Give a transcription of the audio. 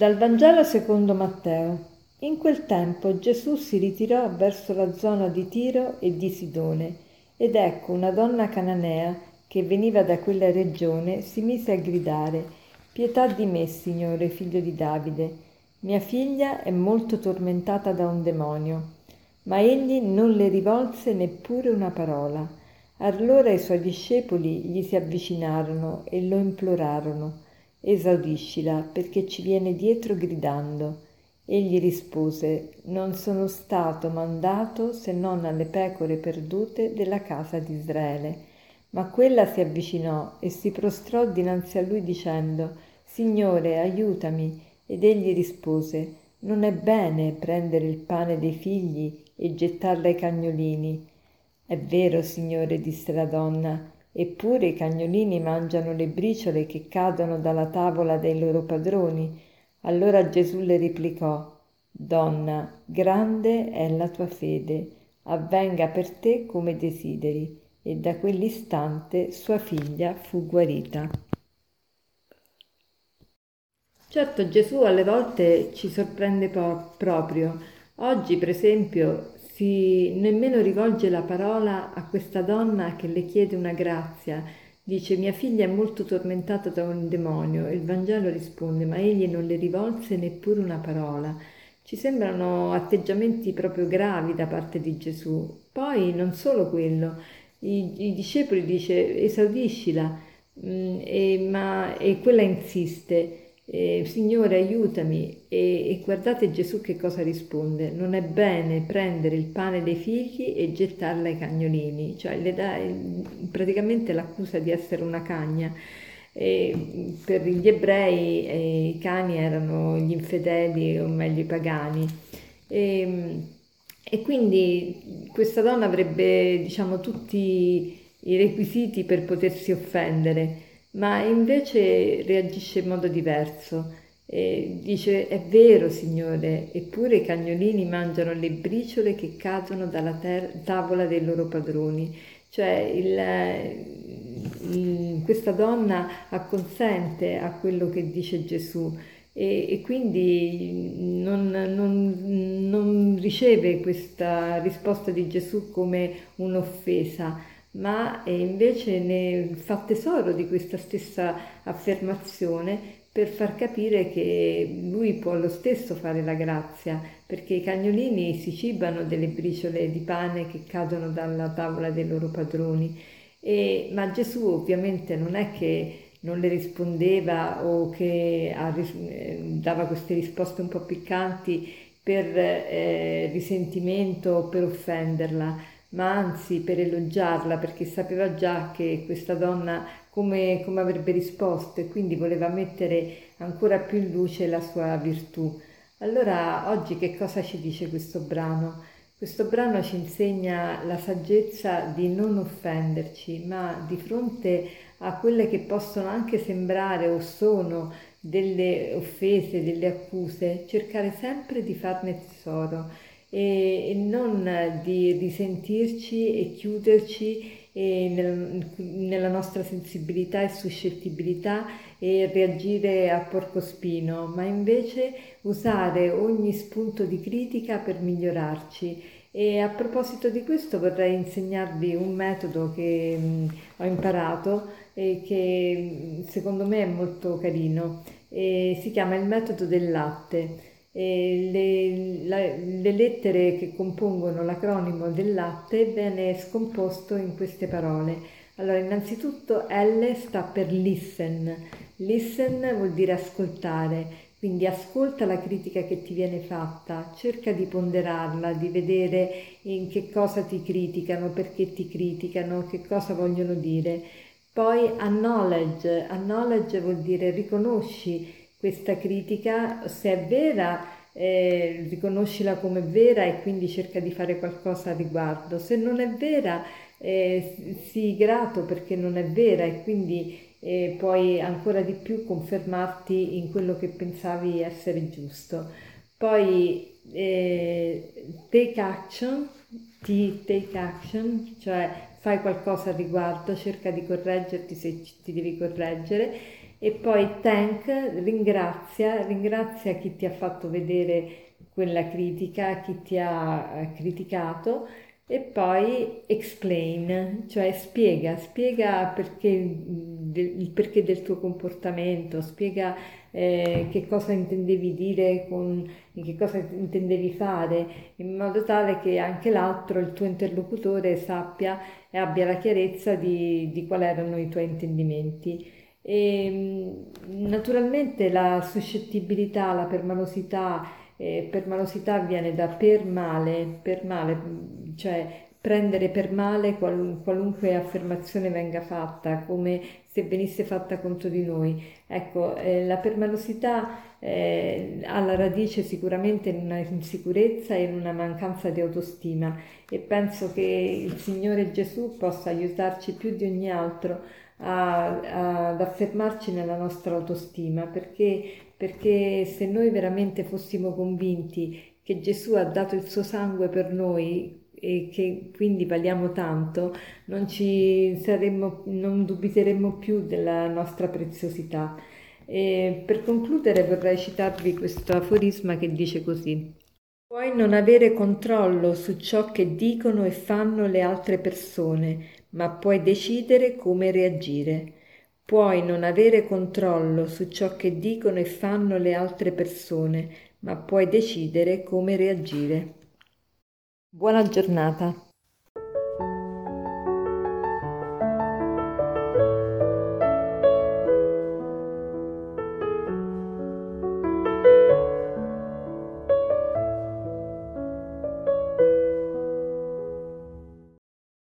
Dal Vangelo secondo Matteo. In quel tempo Gesù si ritirò verso la zona di Tiro e di Sidone, ed ecco una donna cananea che veniva da quella regione si mise a gridare Pietà di me, Signore, figlio di Davide. Mia figlia è molto tormentata da un demonio. Ma egli non le rivolse neppure una parola. Allora i suoi discepoli gli si avvicinarono e lo implorarono esaudiscila perché ci viene dietro gridando. Egli rispose, non sono stato mandato se non alle pecore perdute della casa di Israele. Ma quella si avvicinò e si prostrò dinanzi a lui dicendo, Signore, aiutami. Ed egli rispose, non è bene prendere il pane dei figli e gettarlo ai cagnolini. È vero, Signore, disse la donna, Eppure i cagnolini mangiano le briciole che cadono dalla tavola dei loro padroni. Allora Gesù le replicò, Donna, grande è la tua fede, avvenga per te come desideri. E da quell'istante sua figlia fu guarita. Certo, Gesù alle volte ci sorprende po- proprio. Oggi, per esempio, si nemmeno rivolge la parola a questa donna che le chiede una grazia. Dice mia figlia è molto tormentata da un demonio il Vangelo risponde ma egli non le rivolse neppure una parola. Ci sembrano atteggiamenti proprio gravi da parte di Gesù. Poi non solo quello, i, i discepoli dice esaudiscila, mh, mm, e, ma, e quella insiste eh, Signore aiutami. E, e, guardate Gesù che cosa risponde, non è bene prendere il pane dei figli e gettarla ai cagnolini, cioè le dà praticamente l'accusa di essere una cagna. E per gli ebrei eh, i cani erano gli infedeli o meglio i pagani. E, e quindi questa donna avrebbe diciamo tutti i requisiti per potersi offendere ma invece reagisce in modo diverso. E dice, è vero Signore, eppure i cagnolini mangiano le briciole che cadono dalla ter- tavola dei loro padroni. Cioè il, il, questa donna acconsente a quello che dice Gesù e, e quindi non, non, non riceve questa risposta di Gesù come un'offesa, ma invece ne fa tesoro di questa stessa affermazione per far capire che lui può lo stesso fare la grazia, perché i cagnolini si cibano delle briciole di pane che cadono dalla tavola dei loro padroni. E, ma Gesù ovviamente non è che non le rispondeva o che dava queste risposte un po' piccanti per eh, risentimento o per offenderla, ma anzi per elogiarla perché sapeva già che questa donna come, come avrebbe risposto e quindi voleva mettere ancora più in luce la sua virtù. Allora oggi che cosa ci dice questo brano? Questo brano ci insegna la saggezza di non offenderci, ma di fronte a quelle che possono anche sembrare o sono delle offese, delle accuse, cercare sempre di farne tesoro e, non di risentirci e chiuderci e nel, nella nostra sensibilità e suscettibilità e reagire a porcospino, ma invece usare ogni spunto di critica per migliorarci. E a proposito di questo vorrei insegnarvi un metodo che mh, ho imparato e che secondo me è molto carino. E si chiama il metodo del latte le, la, le, lettere che compongono l'acronimo del latte viene scomposto in queste parole. Allora, innanzitutto L sta per listen. Listen vuol dire ascoltare, quindi ascolta la critica che ti viene fatta, cerca di ponderarla, di vedere in che cosa ti criticano, perché ti criticano, che cosa vogliono dire. Poi acknowledge, acknowledge vuol dire riconosci questa critica, se è vera, eh, riconoscila come vera e quindi cerca di fare qualcosa a riguardo. Se non è vera, eh, sii grato perché non è vera e quindi eh, puoi ancora di più confermarti in quello che pensavi essere giusto. Poi eh, take action, ti take action, cioè fai qualcosa a riguardo, cerca di correggerti se ti devi correggere e poi thank, ringrazia, ringrazia chi ti ha fatto vedere quella critica, chi ti ha eh, criticato e poi explain, cioè spiega, spiega perché, il perché del tuo comportamento, spiega eh, che cosa intendevi dire, con, che cosa intendevi fare, in modo tale che anche l'altro, il tuo interlocutore, sappia e abbia la chiarezza di, di quali erano i tuoi intendimenti. E, naturalmente la suscettibilità, la permalosità, eh, permalosità viene da per male, male, cioè prendere per male qual, qualunque affermazione venga fatta, come se venisse fatta contro di noi. Ecco, eh, la permalosità eh, ha la radice sicuramente in una insicurezza e in una mancanza di autostima e penso che il Signore Gesù possa aiutarci più di ogni altro a, ad affermarci nella nostra autostima, perché, perché se noi veramente fossimo convinti che Gesù ha dato il suo sangue per noi e che quindi valiamo tanto, non, ci saremmo, non dubiteremmo più della nostra preziosità. E per concludere vorrei citarvi questo aforisma che dice così. Puoi non avere controllo su ciò che dicono e fanno le altre persone, ma puoi decidere come reagire. Puoi non avere controllo su ciò che dicono e fanno le altre persone, ma puoi decidere come reagire. Buona giornata.